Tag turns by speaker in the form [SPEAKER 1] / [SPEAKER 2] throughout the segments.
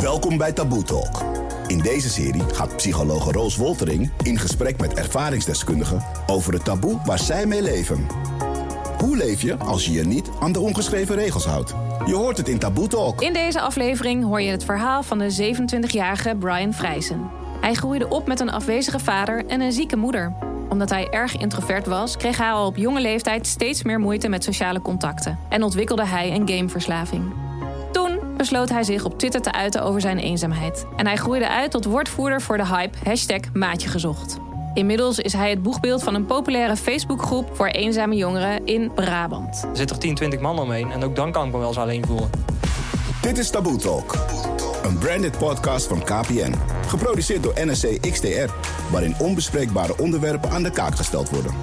[SPEAKER 1] Welkom bij Taboe Talk. In deze serie gaat psychologe Roos Woltering in gesprek met ervaringsdeskundigen over het taboe waar zij mee leven. Hoe leef je als je je niet aan de ongeschreven regels houdt? Je hoort het in Taboe Talk.
[SPEAKER 2] In deze aflevering hoor je het verhaal van de 27-jarige Brian Vrijsen. Hij groeide op met een afwezige vader en een zieke moeder. Omdat hij erg introvert was, kreeg hij al op jonge leeftijd steeds meer moeite met sociale contacten en ontwikkelde hij een gameverslaving. Besloot hij zich op Twitter te uiten over zijn eenzaamheid. En hij groeide uit tot woordvoerder voor de hype hashtag Maatje Gezocht. Inmiddels is hij het boegbeeld van een populaire Facebookgroep voor eenzame jongeren in Brabant.
[SPEAKER 3] Er zit er 10, 20 man omheen en ook dan kan ik me wel eens alleen voelen.
[SPEAKER 1] Dit is Taboe Talk. Een branded podcast van KPN. Geproduceerd door NSC XTR. Waarin onbespreekbare onderwerpen aan de kaak gesteld worden.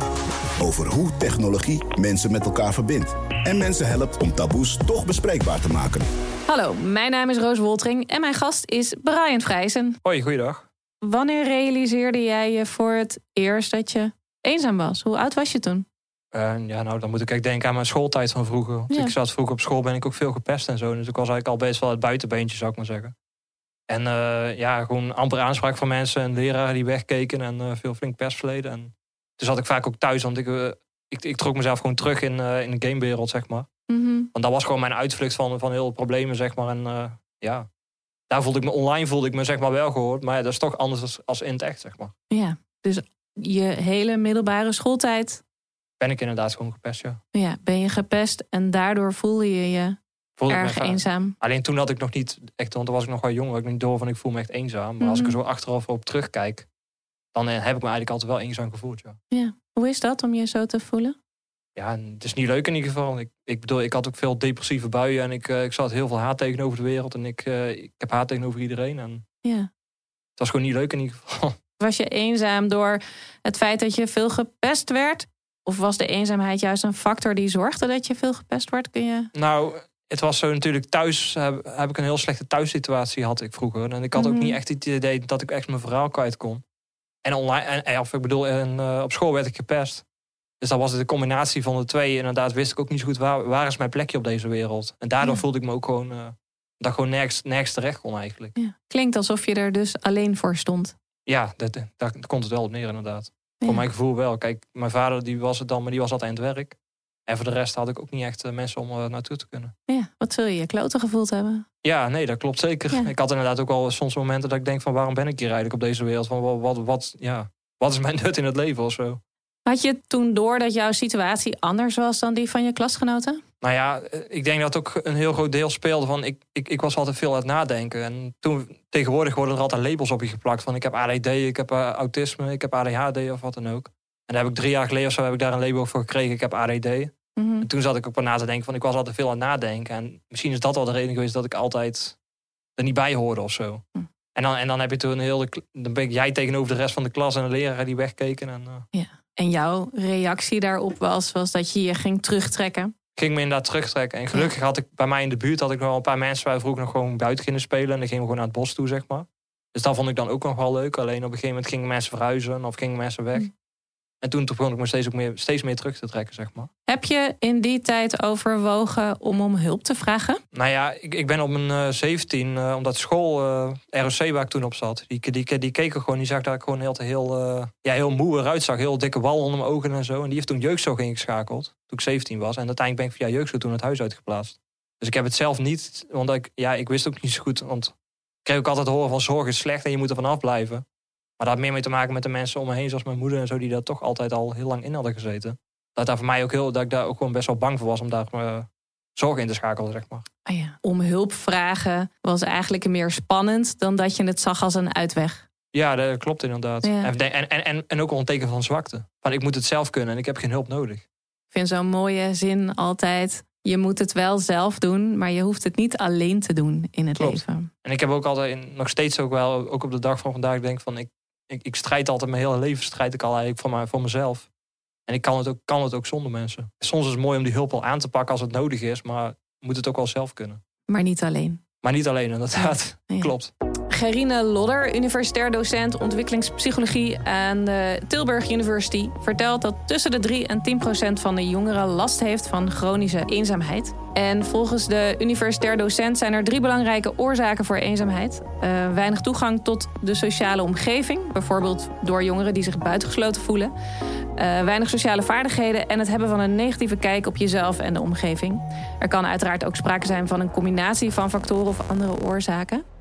[SPEAKER 1] Over hoe technologie mensen met elkaar verbindt. En mensen helpt om taboes toch bespreekbaar te maken.
[SPEAKER 2] Hallo, mijn naam is Roos Woltering en mijn gast is Brian Vrijsen.
[SPEAKER 3] Hoi, goeiedag.
[SPEAKER 2] Wanneer realiseerde jij je voor het eerst dat je eenzaam was? Hoe oud was je toen?
[SPEAKER 3] Uh, ja, nou, dan moet ik echt denken aan mijn schooltijd van vroeger. Want
[SPEAKER 2] Ja.
[SPEAKER 3] ik zat vroeger op school, ben ik ook veel gepest en zo. Dus ik was eigenlijk al best wel het buitenbeentje, zou ik maar zeggen. En eh, ja, gewoon amper aanspraak van mensen en leraren die wegkeken en eh, veel flink pestverleden. En toen zat ik vaak ook thuis, want ik, eh, ik, ik trok mezelf gewoon terug in, eh, in de gamewereld, zeg maar.
[SPEAKER 2] Mhm.
[SPEAKER 3] Want dat was gewoon mijn uitvlucht van, van heel problemen, zeg maar. En eh, ja, daar voelde ik me online voelde ik me zeg maar wel gehoord. Maar ja, dat is toch anders als, als in het echt, zeg maar.
[SPEAKER 2] Ja, dus je hele middelbare schooltijd
[SPEAKER 3] Ben ik inderdaad gewoon gepest, ja.
[SPEAKER 2] ja, ben je gepest en daardoor voelde je je
[SPEAKER 3] Voelde
[SPEAKER 2] erg eenzaam.
[SPEAKER 3] Alleen toen had ik nog niet echt, want toen was ik nog wel jong, had ik niet door van ik voel me echt eenzaam. Maar als ik er
[SPEAKER 2] Mhm.
[SPEAKER 3] zo achteraf op terugkijk, dan eh, heb ik me eigenlijk altijd wel eenzaam gevoeld. Ja,
[SPEAKER 2] Ja. Hoe is dat om je zo te voelen?
[SPEAKER 3] ja het is niet leuk in ieder geval. Ik, ik bedoel, ik had ook veel depressieve buien en ik, eh, ik zat heel veel haat tegenover de wereld. En ik, eh, ik heb haat tegenover iedereen. En
[SPEAKER 2] Ja.
[SPEAKER 3] het was gewoon niet leuk in ieder geval.
[SPEAKER 2] Was je eenzaam door het feit dat je veel gepest werd? Of was de eenzaamheid juist een factor die zorgde dat je veel gepest werd? Kun je...
[SPEAKER 3] Nou, het was zo natuurlijk thuis heb, heb ik een heel slechte thuissituatie had ik vroeger. En ik had ook
[SPEAKER 2] Mhm.
[SPEAKER 3] niet echt het idee dat ik echt mijn verhaal kwijt kon. En online, of ik bedoel, en, eh, op school werd ik gepest. Dus dat was de combinatie van de twee. Inderdaad wist ik ook niet zo goed waar, waar is mijn plekje op deze wereld. En daardoor
[SPEAKER 2] Ja.
[SPEAKER 3] voelde ik me ook gewoon, eh, dat ik gewoon nergens, nergens terecht kon eigenlijk.
[SPEAKER 2] Ja. Klinkt alsof je er dus alleen voor stond.
[SPEAKER 3] Ja, dat, dat, daar komt het wel op neer inderdaad.
[SPEAKER 2] Ja.
[SPEAKER 3] Voor mijn gevoel wel. Kijk, mijn vader die was het dan, maar die was altijd aan het werk. En voor de rest had ik ook niet echt eh, mensen om eh, naartoe te kunnen.
[SPEAKER 2] Ja, wat zul je je kloten gevoeld hebben?
[SPEAKER 3] Ja, nee, dat klopt zeker.
[SPEAKER 2] Ja.
[SPEAKER 3] Ik had inderdaad ook wel soms momenten dat ik denk van waarom ben ik hier eigenlijk op deze wereld? Van wat, wat, wat, ja, wat is mijn nut in het leven of zo?
[SPEAKER 2] Had je toen door dat jouw situatie anders was dan die van je klasgenoten?
[SPEAKER 3] Nou ja, eh, ik denk dat ook een heel groot deel speelde van ik, ik, ik was altijd veel aan het nadenken. En toen tegenwoordig worden er altijd labels op je geplakt van ik heb ADD, ik heb autisme, ik heb ADHD of wat dan ook. En daar heb ik drie jaar geleden of zo heb ik daar een label voor gekregen, ik heb ADD.
[SPEAKER 2] Mhm.
[SPEAKER 3] En toen zat ik ook wel na te denken van ik was altijd veel aan het nadenken. En misschien is dat wel de reden geweest dat ik altijd er niet bij hoorde of zo.
[SPEAKER 2] Hm.
[SPEAKER 3] En, dan, en dan heb je toen een hele. kl- Dan ben ik jij tegenover de rest van de klas en de leraren die wegkeken. En eh,
[SPEAKER 2] En jouw reactie daarop was, was dat je je ging terugtrekken.
[SPEAKER 3] ging me inderdaad terugtrekken. En gelukkig had ik bij mij in de buurt had ik nog wel een paar mensen waar we vroeger nog gewoon buiten gingen spelen. En dan gingen we gewoon naar het bos toe, zeg maar. Dus dat vond ik dan ook nog wel leuk. Alleen op een gegeven moment gingen mensen verhuizen of gingen mensen weg.
[SPEAKER 2] Hm.
[SPEAKER 3] En toen begon ik me steeds, ook meer, steeds meer terug te trekken, zeg maar.
[SPEAKER 2] Heb je in die tijd overwogen om om hulp te vragen?
[SPEAKER 3] Nou ja, ik, ik ben op mijn eh 17, eh, omdat school, eh, ROC waar ik toen op zat, die, die, die keek er gewoon, die zag dat ik gewoon heel, heel, eh, ja, heel moe eruit zag. Heel dikke wal onder mijn ogen en zo. En die heeft toen jeugdzorg ingeschakeld, toen ik 17 was. En uiteindelijk ben ik via jeugdzorg toen het huis uitgeplaatst. Dus ik heb het zelf niet, want ik, ja, ik wist ook niet zo goed. Want ik kreeg ook altijd horen van zorg is slecht en je moet er vanaf blijven. Maar dat had meer mee te maken met de mensen om me heen, zoals mijn moeder en zo, die daar toch altijd al heel lang in hadden gezeten. Dat daar voor mij ook heel, dat ik daar ook gewoon best wel bang voor was om daar eh, zorg in te schakelen, zeg maar.
[SPEAKER 2] Ah ja. Om hulp vragen was eigenlijk meer spannend dan dat je het zag als een uitweg.
[SPEAKER 3] Ja, dat klopt inderdaad.
[SPEAKER 2] Ja.
[SPEAKER 3] En, en, en, en, ook wel een teken van zwakte. Van ik moet het zelf kunnen en ik heb geen hulp nodig.
[SPEAKER 2] Ik vind zo'n mooie zin altijd. Je moet het wel zelf doen, maar je hoeft het niet alleen te doen in het
[SPEAKER 3] Klopt.
[SPEAKER 2] leven.
[SPEAKER 3] En ik heb ook altijd, nog steeds ook wel, ook op de dag van vandaag, denk van ik, ik, ik strijd altijd mijn hele leven, strijd ik al eigenlijk voor, mij, voor mezelf. En ik kan het, ook, kan het ook zonder mensen. Soms is het mooi om die hulp wel aan te pakken als het nodig is, maar je moet het ook wel zelf kunnen.
[SPEAKER 2] Maar niet alleen.
[SPEAKER 3] Maar niet alleen, inderdaad.
[SPEAKER 2] Ja.
[SPEAKER 3] Klopt.
[SPEAKER 2] Gerine Lodder, universitair docent ontwikkelingspsychologie aan de Tilburg University, vertelt dat tussen de 3 en 10 procent van de jongeren last heeft van chronische eenzaamheid. En volgens de universitair docent zijn er drie belangrijke oorzaken voor eenzaamheid. Uh, weinig toegang tot de sociale omgeving, bijvoorbeeld door jongeren die zich buitengesloten voelen. Uh, weinig sociale vaardigheden en het hebben van een negatieve kijk op jezelf en de omgeving. Er kan uiteraard ook sprake zijn van een combinatie van factoren of andere oorzaken.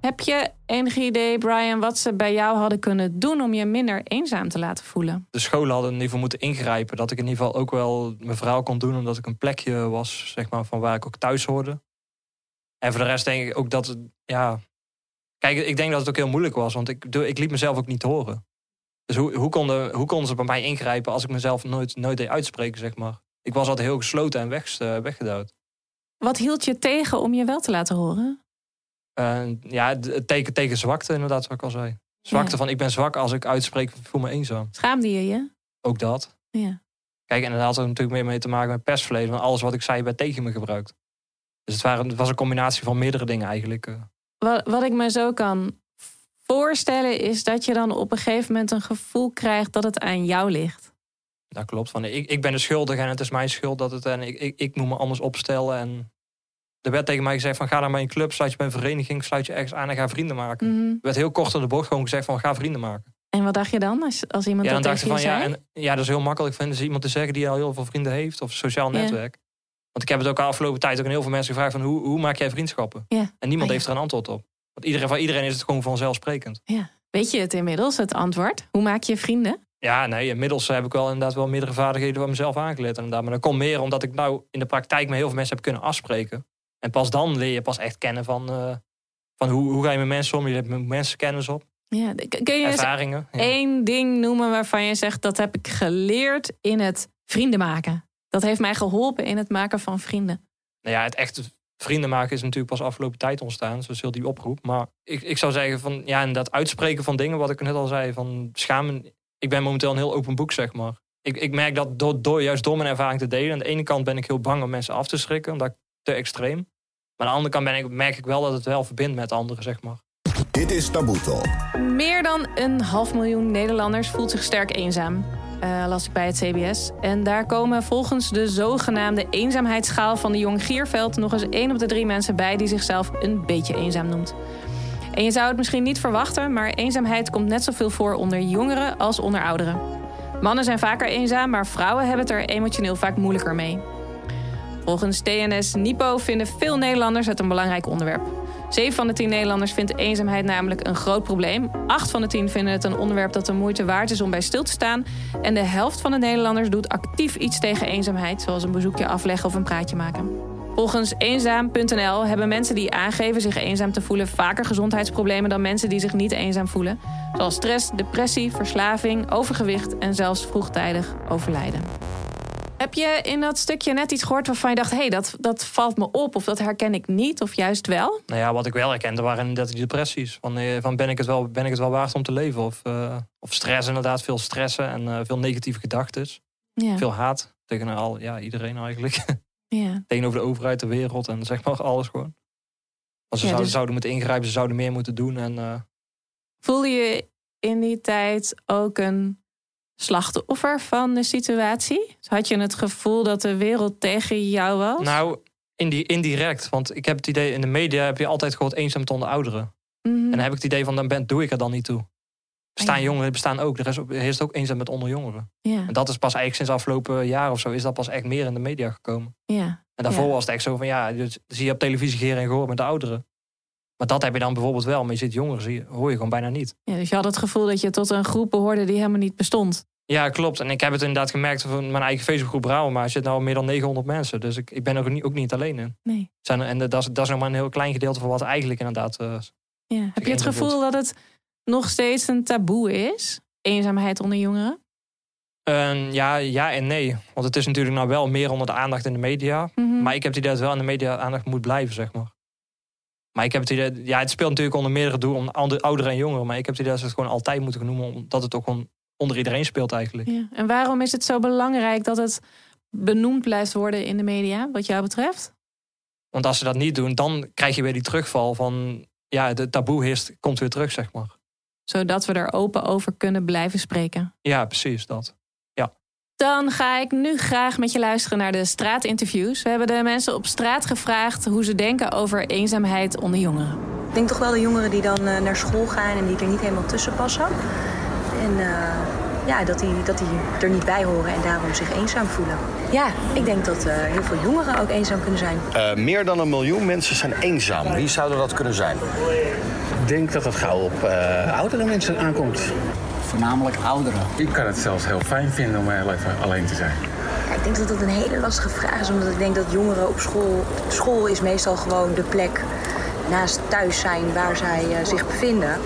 [SPEAKER 2] Heb je enig idee, Brian, wat ze bij jou hadden kunnen doen om je minder eenzaam te laten voelen?
[SPEAKER 3] De scholen hadden in ieder geval moeten ingrijpen. Dat ik in ieder geval ook wel mijn verhaal kon doen, omdat ik een plekje was, zeg maar, van waar ik ook thuis hoorde. En voor de rest denk ik ook dat het, ja. Kijk, ik denk dat het ook heel moeilijk was, want ik, ik liet mezelf ook niet horen. Dus hoe, hoe, konden, hoe konden ze bij mij ingrijpen als ik mezelf nooit, nooit deed uitspreken, zeg maar? Ik was altijd heel gesloten en weg, weggedouwd.
[SPEAKER 2] Wat hield je tegen om je wel te laten horen?
[SPEAKER 3] Uh, ja, het teken tegen zwakte, inderdaad, zoals ik al zei. Zwakte van ik ben zwak als ik uitspreek, voel me eenzaam.
[SPEAKER 2] Schaamde je je?
[SPEAKER 3] Ook dat.
[SPEAKER 2] Ja.
[SPEAKER 3] Kijk, en dat had er natuurlijk meer mee te maken met persverleden. Want alles wat ik zei werd tegen me gebruikt. Dus het, waren, het was een combinatie van meerdere dingen eigenlijk. Eh.
[SPEAKER 2] Wat, wat ik me zo kan voorstellen is dat je dan op een gegeven moment een gevoel krijgt dat het aan jou ligt.
[SPEAKER 3] Dat klopt. Van, ik, ik ben de schuldige en het is mijn schuld dat het en ik, ik, ik moet me anders opstellen. En er werd tegen mij gezegd van ga naar mijn club, sluit je bij een vereniging, sluit je ergens aan en ga vrienden maken.
[SPEAKER 2] Mhm.
[SPEAKER 3] Er werd heel kort in de bocht gewoon gezegd van ga vrienden maken.
[SPEAKER 2] En wat dacht je dan als, als iemand
[SPEAKER 3] ja,
[SPEAKER 2] dan
[SPEAKER 3] dat
[SPEAKER 2] tegen je
[SPEAKER 3] van,
[SPEAKER 2] zei?
[SPEAKER 3] Ja, en, ja, dat is heel makkelijk vinden ze iemand te zeggen die al heel veel vrienden heeft of sociaal netwerk. Want ik heb het ook de afgelopen tijd ook aan heel veel mensen gevraagd van hoe, hoe maak jij vriendschappen? En niemand
[SPEAKER 2] Ah, ja.
[SPEAKER 3] heeft er een antwoord op. Want iedereen, van iedereen is het gewoon vanzelfsprekend.
[SPEAKER 2] Ja. Weet je het inmiddels, het antwoord? Hoe maak je vrienden?
[SPEAKER 3] Ja, nee, inmiddels heb ik wel inderdaad wel meerdere vaardigheden van mezelf aangeleerd. Inderdaad. Maar dat komt meer omdat ik nou in de praktijk met heel veel mensen heb kunnen afspreken. En pas dan leer je pas echt kennen van, eh, van hoe, hoe ga je met mensen om. Je hebt met mensen kennis op,
[SPEAKER 2] Ja. Kun je
[SPEAKER 3] ervaringen. Ja.
[SPEAKER 2] één ding noemen waarvan je zegt dat heb ik geleerd in het vrienden maken? Dat heeft mij geholpen in het maken van vrienden.
[SPEAKER 3] Nou ja, het echte vrienden maken is natuurlijk pas afgelopen tijd ontstaan. Zoals heel die oproep. Maar ik, ik zou zeggen van, ja, en dat uitspreken van dingen, wat ik net al zei, van schamen. Ik ben momenteel een heel open boek, zeg maar. Ik, ik merk dat door, door, juist door mijn ervaring te delen. Aan de ene kant ben ik heel bang om mensen af te schrikken, omdat ik te extreem. Maar aan de andere kant ben ik, merk ik wel dat het wel verbindt met anderen, zeg maar.
[SPEAKER 1] Dit is Taboe Talk.
[SPEAKER 2] Meer dan een half miljoen Nederlanders voelt zich sterk eenzaam. eh, las ik bij het CBS. En daar komen volgens de zogenaamde eenzaamheidsschaal van de Jong Gierveld nog eens één op de drie mensen bij die zichzelf een beetje eenzaam noemt. En je zou het misschien niet verwachten, maar eenzaamheid komt net zoveel voor onder jongeren als onder ouderen. Mannen zijn vaker eenzaam, maar vrouwen hebben het er emotioneel vaak moeilijker mee. Volgens TNS Nipo vinden veel Nederlanders het een belangrijk onderwerp. 7 van de 10 Nederlanders vindt eenzaamheid namelijk een groot probleem. 8 van de 10 vinden het een onderwerp dat de moeite waard is om bij stil te staan. En de helft van de Nederlanders doet actief iets tegen eenzaamheid, zoals een bezoekje afleggen of een praatje maken. Volgens eenzaam.nl hebben mensen die aangeven zich eenzaam te voelen vaker gezondheidsproblemen dan mensen die zich niet eenzaam voelen. Zoals stress, depressie, verslaving, overgewicht en zelfs vroegtijdig overlijden. Heb je in dat stukje net iets gehoord waarvan je dacht: hé, hey, dat, dat valt me op of dat herken ik niet of juist wel?
[SPEAKER 3] Nou ja, wat ik wel herkende waren inderdaad die depressies. Van, eh, van ben, ik het wel, ben ik het wel waard om te leven? Of, eh, of stress inderdaad, veel stressen en eh, veel negatieve gedachten.
[SPEAKER 2] Ja.
[SPEAKER 3] Veel haat tegen al, ja, iedereen eigenlijk.
[SPEAKER 2] ja.
[SPEAKER 3] Tegenover de overheid, de wereld en zeg maar alles gewoon. Als ze
[SPEAKER 2] Ja,
[SPEAKER 3] zouden,
[SPEAKER 2] dus-
[SPEAKER 3] zouden moeten ingrijpen, ze zouden meer moeten doen. En, eh,
[SPEAKER 2] Voelde je in die tijd ook een slachtoffer van de situatie? Had je het gevoel dat de wereld tegen jou was?
[SPEAKER 3] nou, indi- indirect. Want ik heb het idee, in de media heb je altijd gehoord eenzaam onder ouderen.
[SPEAKER 2] Mhm.
[SPEAKER 3] En dan heb ik het idee van, dan ben, doe ik er dan niet toe. Bestaan
[SPEAKER 2] ja.
[SPEAKER 3] jongeren, bestaan ook. Er is ook, er heerst ook eenzaam met onder jongeren.
[SPEAKER 2] ja,
[SPEAKER 3] En dat is pas eigenlijk sinds afgelopen jaar of zo, is dat pas echt meer in de media gekomen.
[SPEAKER 2] ja.
[SPEAKER 3] En daarvoor
[SPEAKER 2] Ja.
[SPEAKER 3] was het echt zo van, ja, dus zie je op televisie geer en gehoor met de ouderen. Maar dat heb je dan bijvoorbeeld wel. Maar je ziet jongeren, zie hoor je gewoon bijna niet.
[SPEAKER 2] ja, dus je had het gevoel dat je tot een groep behoorde die helemaal niet bestond.
[SPEAKER 3] Ja, klopt. En ik heb het inderdaad gemerkt van mijn eigen Facebookgroep Brouwen. Maar er zitten nou meer dan 900 mensen. Dus ik, ik ben er ook niet, ook niet alleen in.
[SPEAKER 2] Nee.
[SPEAKER 3] Zijn en dat is, dat is nog maar een heel klein gedeelte van wat eigenlijk inderdaad... eh,
[SPEAKER 2] Ja. Heb je het gevoel dat het nog steeds een taboe is? Eenzaamheid onder jongeren?
[SPEAKER 3] eh, ja, ja en nee. Want het is natuurlijk nou wel meer onder de aandacht in de media.
[SPEAKER 2] Mhm.
[SPEAKER 3] Maar ik heb het idee dat wel in de media aandacht moet blijven, zeg maar. Maar ik heb het idee, ja, het speelt natuurlijk onder meerdere doelen, om ander- ouderen en jongeren. Maar ik heb het idee dat ze het gewoon altijd moeten noemen, omdat het ook gewoon onder iedereen speelt eigenlijk.
[SPEAKER 2] Ja. En waarom is het zo belangrijk dat het benoemd blijft worden in de media, wat jou betreft?
[SPEAKER 3] Want als ze dat niet doen, dan krijg je weer die terugval van, ja, de taboe heerst, komt weer terug, zeg maar.
[SPEAKER 2] Zodat we er open over kunnen blijven spreken.
[SPEAKER 3] Ja, precies dat.
[SPEAKER 2] Dan ga ik nu graag met je luisteren naar de straatinterviews. We hebben de mensen op straat gevraagd hoe ze denken over eenzaamheid onder jongeren.
[SPEAKER 4] Ik denk toch wel de jongeren die dan uh, naar school gaan en die er niet helemaal tussen passen. En uh, ja, dat die, dat die er niet bij horen en daarom zich eenzaam voelen. Ja, ik denk dat uh, heel veel jongeren ook eenzaam kunnen zijn.
[SPEAKER 5] meer dan een miljoen mensen zijn eenzaam. Wie zouden dat kunnen zijn?
[SPEAKER 6] Ik denk dat het gauw op oudere mensen aankomt
[SPEAKER 7] voornamelijk ouderen.
[SPEAKER 8] Ik kan het zelfs heel fijn vinden om heel even alleen te zijn.
[SPEAKER 4] Ja, ik denk dat dat een hele lastige vraag is, omdat ik denk dat jongeren op school... School is meestal gewoon de plek naast thuis zijn waar zij uh, zich bevinden.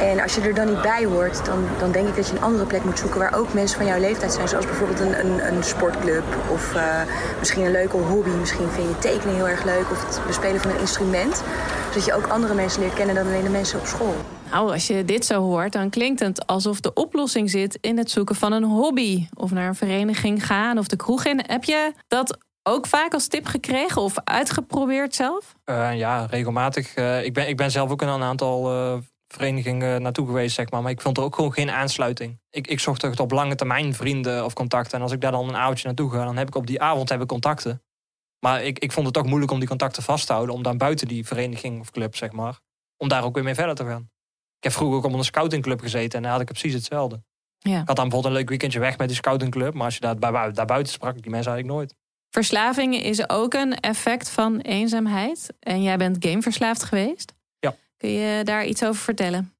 [SPEAKER 4] En als je er dan niet bij hoort, dan, dan denk ik dat je een andere plek moet zoeken waar ook mensen van jouw leeftijd zijn. Zoals bijvoorbeeld een, een, een sportclub of uh, misschien een leuke hobby. Misschien vind je tekenen heel erg leuk of het bespelen van een instrument. Zodat je ook andere mensen leert kennen dan alleen de mensen op school.
[SPEAKER 2] Nou, als je dit zo hoort, dan klinkt het alsof de oplossing zit in het zoeken van een hobby. Of naar een vereniging gaan of de kroeg in. Heb je dat ook vaak als tip gekregen of uitgeprobeerd zelf?
[SPEAKER 3] Uh, ja, regelmatig. Uh, ik, ben, ik ben zelf ook in een aantal uh, verenigingen naartoe geweest, zeg maar. Maar ik vond er ook gewoon geen aansluiting. Ik, ik zocht echt op lange termijn vrienden of contacten. En als ik daar dan een avondje naartoe ga, dan heb ik op die avond heb ik contacten. Maar ik, ik vond het ook moeilijk om die contacten vast te houden. Om dan buiten die vereniging of club, zeg maar. Om daar ook weer mee verder te gaan. Ik heb vroeger ook op een scoutingclub gezeten en daar had ik precies hetzelfde. Ja. Ik had dan bijvoorbeeld een leuk weekendje weg met die scoutingclub. Maar als je daar, daar, daar buiten sprak, die mensen eigenlijk nooit.
[SPEAKER 2] Verslaving is ook een effect van eenzaamheid. En jij bent gameverslaafd geweest. Kun je daar iets over vertellen?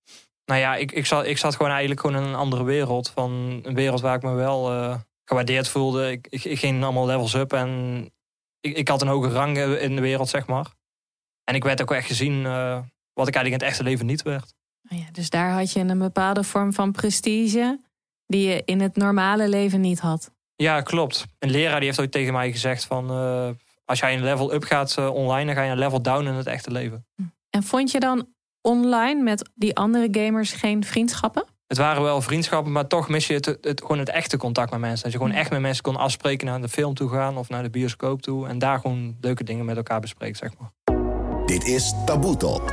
[SPEAKER 3] Nou ja, ik, ik, zat, ik zat gewoon eigenlijk gewoon in een andere wereld. Van een wereld waar ik me wel uh, gewaardeerd voelde. Ik, ik, ik, ging allemaal levels up en ik, ik had een hoge rang in de wereld, zeg maar. En ik werd ook echt gezien uh, wat ik eigenlijk in het echte leven niet werd.
[SPEAKER 2] Oh ja, dus daar had je een bepaalde vorm van prestige die je in het normale leven niet had.
[SPEAKER 3] Ja, klopt. Een leraar die heeft ooit tegen mij gezegd van... Uh, als jij een level up gaat uh, online, dan ga je een level down in het echte leven.
[SPEAKER 2] Hm. En vond je dan online met die andere gamers geen vriendschappen?
[SPEAKER 3] Het waren wel vriendschappen, maar toch mis je het, het, gewoon het echte contact met mensen. Dat je gewoon echt met mensen kon afspreken naar de film toe gaan of naar de bioscoop toe. En daar gewoon leuke dingen met elkaar bespreekt, zeg maar.
[SPEAKER 1] Dit is Taboe Talk.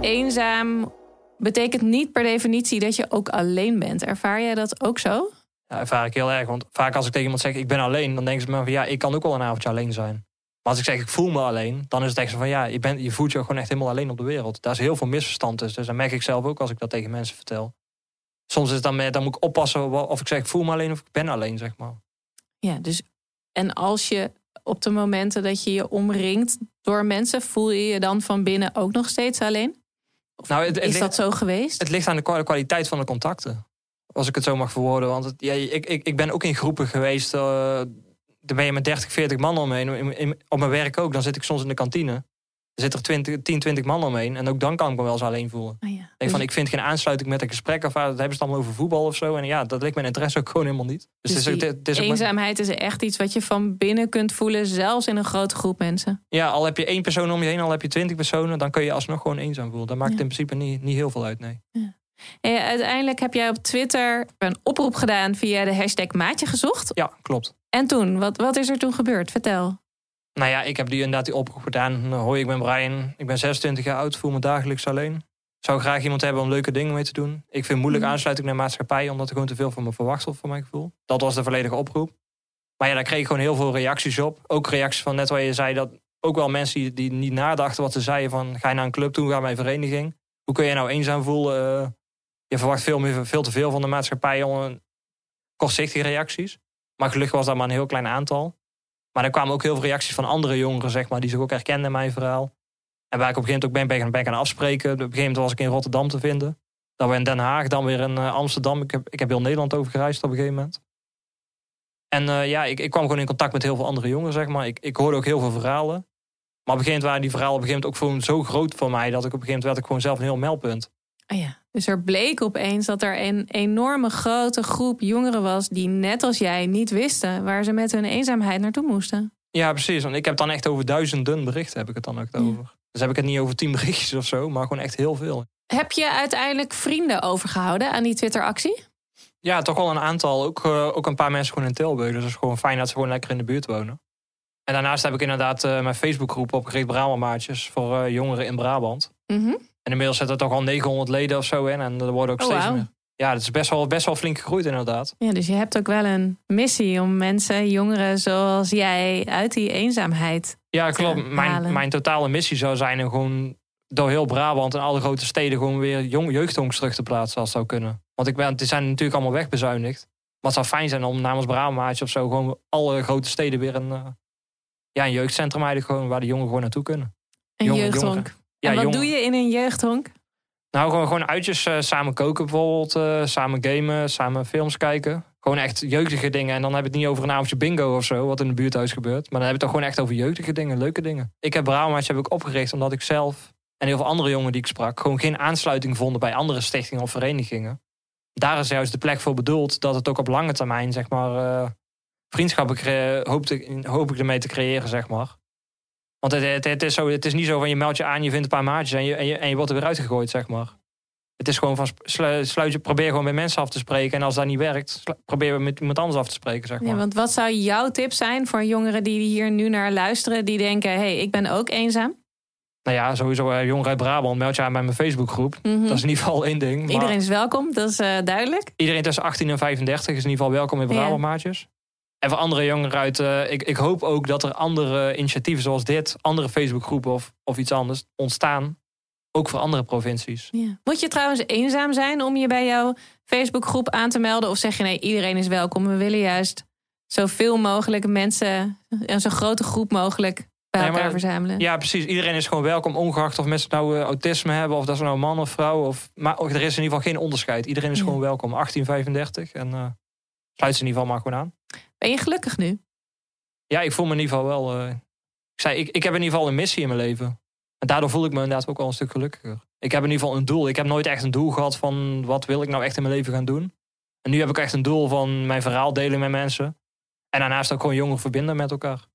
[SPEAKER 2] Eenzaam betekent niet per definitie dat je ook alleen bent. Ervaar jij dat ook zo?
[SPEAKER 3] Ja, ervaar ik heel erg. Want vaak als ik tegen iemand zeg ik ben alleen, dan denken ze me van ja, ik kan ook wel een avondje alleen zijn. Maar als ik zeg ik voel me alleen, dan is het echt zo van ja, je, bent, je voelt je gewoon echt helemaal alleen op de wereld. Daar is heel veel misverstand tussen. Dus dat merk ik zelf ook als ik dat tegen mensen vertel. Soms is het dan, dan moet ik oppassen of ik zeg ik voel me alleen of ik ben alleen, zeg maar.
[SPEAKER 2] Ja, dus en als je op de momenten dat je je omringt door mensen, voel je je dan van binnen ook nog steeds alleen? nou, het, is dat zo geweest?
[SPEAKER 3] Het ligt aan de kwaliteit van de contacten. Als ik het zo mag verwoorden. Want het, ja, ik, ik, ik ben ook in groepen geweest. Uh, dan ben je met 30, 40 man omheen. op mijn werk ook. Dan zit ik soms in de kantine. Er zitten er 20, 10, 20 man omheen. En ook dan kan ik me wel eens alleen voelen. Oh ja. denk dus van, ik vind geen aansluiting met een gesprek. Of dat hebben ze dan over voetbal of zo. En ja, dat ligt mijn interesse ook gewoon helemaal niet.
[SPEAKER 2] Dus, dus het is, het is eenzaamheid is echt iets wat je van binnen kunt voelen. Zelfs in een grote groep mensen.
[SPEAKER 3] Ja, al heb je één persoon om je heen. Al heb je twintig personen. Dan kun je alsnog gewoon eenzaam voelen. Dat maakt in principe niet, niet heel veel uit, nee. Ja.
[SPEAKER 2] En uiteindelijk heb jij op Twitter een oproep gedaan via de hashtag Maatje gezocht.
[SPEAKER 3] Ja, klopt.
[SPEAKER 2] En toen? Wat, wat is er toen gebeurd? Vertel.
[SPEAKER 3] Nou ja, ik heb die inderdaad die oproep gedaan. Hoi, ik ben Brian. Ik ben 26 jaar oud, voel me dagelijks alleen. Zou graag iemand hebben om leuke dingen mee te doen. Ik vind moeilijk mhm. aansluiting naar maatschappij, omdat er gewoon te veel van me verwacht wordt, voor mijn gevoel. Dat was de volledige oproep. Maar ja, daar kreeg ik gewoon heel veel reacties op. Ook reacties van net waar je zei, dat ook wel mensen die, die niet nadachten wat ze zeiden van ga je naar een club toe, ga naar een vereniging. Hoe kun je nou eenzaam voelen? Uh, je verwacht veel, meer, veel te veel van de maatschappij om kortzichtige reacties. Maar gelukkig was dat maar een heel klein aantal. Maar er kwamen ook heel veel reacties van andere jongeren, zeg maar, die zich ook herkenden in mijn verhaal. En waar ik op een gegeven moment ook ben, ben, ben gaan afspreken. Op een gegeven moment was ik in Rotterdam te vinden. Dan weer in Den Haag, dan weer in uh, Amsterdam. Ik heb, ik heb heel Nederland over gereisd op een gegeven moment. En uh, ja, ik, ik kwam gewoon in contact met heel veel andere jongeren, zeg maar. Ik, ik hoorde ook heel veel verhalen. Maar op een gegeven moment waren die verhalen op een gegeven ook gewoon zo groot voor mij... dat ik op een gegeven moment werd ik gewoon zelf een heel meldpunt.
[SPEAKER 2] Oh ja. Dus er bleek opeens dat er een enorme grote groep jongeren was... die net als jij niet wisten waar ze met hun eenzaamheid naartoe moesten.
[SPEAKER 3] Ja, precies. Want ik heb dan echt over duizenden berichten heb ik het dan ook over. Dus heb ik het niet over tien berichtjes of zo, maar gewoon echt heel veel.
[SPEAKER 2] Heb je uiteindelijk vrienden overgehouden aan die Twitter-actie?
[SPEAKER 3] Ja, toch wel een aantal. Ook, uh, ook een paar mensen gewoon in Tilburg. Dus het is gewoon fijn dat ze gewoon lekker in de buurt wonen. En daarnaast heb ik inderdaad uh, mijn Facebookgroep opgericht, Brabantmaatjes, voor uh, jongeren in Brabant.
[SPEAKER 2] Mm -hmm.
[SPEAKER 3] En inmiddels zitten er toch al 900 leden of zo in. En er worden ook oh, steeds meer. ja, dat is best wel, best wel flink gegroeid inderdaad.
[SPEAKER 2] Ja, dus je hebt ook wel een missie om mensen, jongeren zoals jij, uit die eenzaamheid.
[SPEAKER 3] Ja, klopt.
[SPEAKER 2] halen.
[SPEAKER 3] Mijn, mijn totale missie zou zijn om gewoon door heel Brabant en alle grote steden gewoon weer jong, jeugdhongs terug te plaatsen als het zou kunnen. Want ik ben, die zijn natuurlijk allemaal wegbezuinigd. Maar het zou fijn zijn om namens Brabant of zo gewoon alle grote steden weer een, eh, ja, een jeugdcentrum eigenlijk gewoon waar de jongeren gewoon naartoe kunnen.
[SPEAKER 2] Een jeugdhonk.
[SPEAKER 3] Ja,
[SPEAKER 2] en wat doe je in een jeugdhonk?
[SPEAKER 3] Nou, gewoon, gewoon uitjes eh, samen koken bijvoorbeeld, eh, samen gamen, samen films kijken. Gewoon echt jeugdige dingen. En dan heb ik het niet over een avondje bingo of zo, wat in het buurthuis gebeurt. Maar dan heb ik het toch gewoon echt over jeugdige dingen, leuke dingen. Ik heb Brabantmaatje heb ik opgericht omdat ik zelf en heel veel andere jongen die ik sprak... gewoon geen aansluiting vonden bij andere stichtingen of verenigingen. Daar is juist de plek voor bedoeld dat het ook op lange termijn, zeg maar... eh, vriendschappen cre- hoop, ik, hoop ik ermee te creëren, zeg maar. Want het, het, het is zo, het is niet zo van je meldt je aan, je vindt een paar maatjes en je, en je, en je wordt er weer uitgegooid, zeg maar. Het is gewoon van slu- sluit je, probeer gewoon met mensen af te spreken. En als dat niet werkt, probeer met iemand anders af te spreken, zeg maar.
[SPEAKER 2] Ja, want wat zou jouw tip zijn voor jongeren die hier nu naar luisteren, die denken: hé, hey, ik ben ook eenzaam?
[SPEAKER 3] Nou ja, sowieso uh, Jongeren uit Brabant, meld je aan bij mijn Facebookgroep.
[SPEAKER 2] Mhm.
[SPEAKER 3] Dat is in ieder geval één ding. Maar
[SPEAKER 2] Iedereen is welkom, dat is eh, duidelijk.
[SPEAKER 3] iedereen tussen 18 en 35 is in ieder geval welkom in. Brabantmaatjes. En voor andere jongeren uit, eh, ik, ik hoop ook dat er andere initiatieven zoals dit, andere Facebookgroepen of, of iets anders ontstaan. Ook voor andere provincies.
[SPEAKER 2] Ja. Moet je trouwens eenzaam zijn om je bij jouw Facebookgroep aan te melden? Of zeg je nee, iedereen is welkom. We willen juist zoveel mogelijk mensen, en zo'n grote groep mogelijk bij
[SPEAKER 3] Nee,
[SPEAKER 2] elkaar
[SPEAKER 3] maar-
[SPEAKER 2] verzamelen.
[SPEAKER 3] Ja, precies. Iedereen is gewoon welkom, ongeacht of mensen nou eh, autisme hebben, of dat ze nou man of vrouw. Of, maar er is in ieder geval geen onderscheid. Iedereen is
[SPEAKER 2] Ja.
[SPEAKER 3] gewoon welkom. 1835 en eh sluit ze in ieder geval maar gewoon aan.
[SPEAKER 2] Ben je gelukkig nu?
[SPEAKER 3] Ja, ik voel me in ieder geval wel. eh, ik, zei, ik, ik heb in ieder geval een missie in mijn leven. En daardoor voel ik me inderdaad ook wel een stuk gelukkiger. Ik heb in ieder geval een doel. Ik heb nooit echt een doel gehad van wat wil ik nou echt in mijn leven gaan doen. En nu heb ik echt een doel van mijn verhaal delen met mensen. En daarnaast ook gewoon jongeren verbinden met elkaar.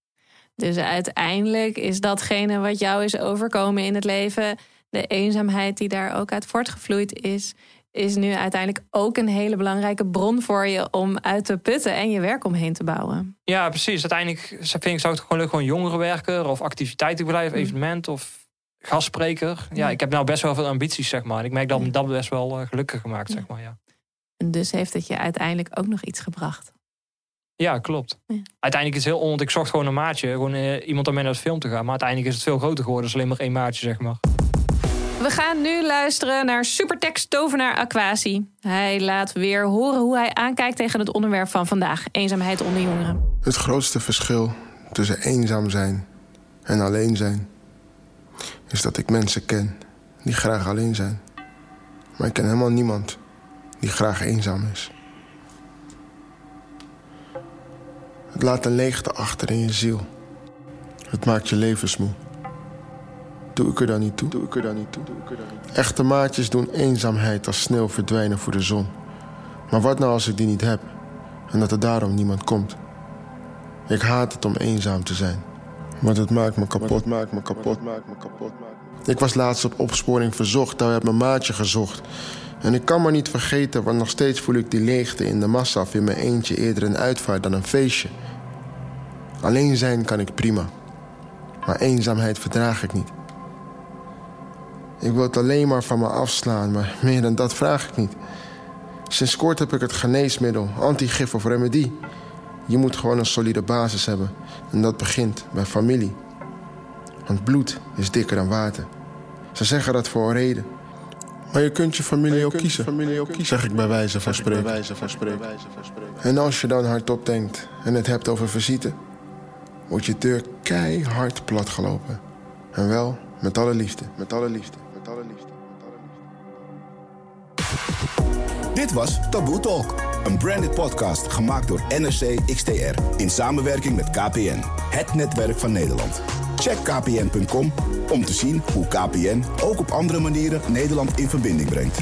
[SPEAKER 2] Dus uiteindelijk is datgene wat jou is overkomen in het leven, de eenzaamheid die daar ook uit voortgevloeid is, is nu uiteindelijk ook een hele belangrijke bron voor je om uit te putten en je werk omheen te bouwen.
[SPEAKER 3] Ja, precies. Uiteindelijk vind ik, zou het gewoon leuk gewoon jongerenwerker of activiteitenbedrijf,
[SPEAKER 2] Mm.
[SPEAKER 3] evenement of gastspreker. Ja,
[SPEAKER 2] Ja.
[SPEAKER 3] ik heb nou best wel veel ambities, zeg maar. En ik merk dat me dat best wel eh, gelukkig gemaakt, zeg maar. Ja.
[SPEAKER 2] En dus heeft het je uiteindelijk ook nog iets gebracht.
[SPEAKER 3] Ja, klopt.
[SPEAKER 2] Ja.
[SPEAKER 3] Uiteindelijk is het heel on... Want ik zocht gewoon een maatje. Gewoon eh, iemand om mee naar het film te gaan. Maar uiteindelijk is het veel groter geworden. Dus alleen maar één maatje, zeg maar.
[SPEAKER 2] We gaan nu luisteren naar supertekst tovenaar Aquasi. Hij laat weer horen hoe hij aankijkt tegen het onderwerp van vandaag: eenzaamheid onder jongeren.
[SPEAKER 9] Het grootste verschil tussen eenzaam zijn en alleen zijn is dat ik mensen ken die graag alleen zijn. Maar ik ken helemaal niemand die graag eenzaam is. Het laat een leegte achter in je ziel. Het maakt je levensmoe. Doe ik er dan niet toe? Doe ik er dan niet toe? Doe ik er dan niet toe? Echte maatjes doen eenzaamheid als sneeuw verdwijnen voor de zon. Maar wat nou als ik die niet heb en dat er daarom niemand komt? Ik haat het om eenzaam te zijn. Want het maakt me kapot, maakt me kapot, maakt me kapot. Ik was laatst op opsporing verzocht, daar heb mijn maatje gezocht. En ik kan maar niet vergeten, want nog steeds voel ik die leegte in de massa of in mijn eentje eerder een uitvaart dan een feestje. Alleen zijn kan ik prima, maar eenzaamheid verdraag ik niet. Ik wil het alleen maar van me afslaan, maar meer dan dat vraag ik niet. Sinds kort heb ik het geneesmiddel, antigif of remedie. Je moet gewoon een solide basis hebben. En dat begint bij familie. Want bloed is dikker dan water. Ze zeggen dat voor een reden. Maar je kunt je familie, ook, kiezen. familie ook kiezen, zeg ik bij wijze van spreken. En als je dan hardop denkt en het hebt over visite, wordt je deur keihard platgelopen. En wel met alle liefde, met alle liefde.
[SPEAKER 1] Dit was Taboe Talk, een branded podcast gemaakt door NRC XTR in samenwerking met KPN, het netwerk van Nederland. Check kpn.com om te zien hoe KPN ook op andere manieren Nederland in verbinding brengt.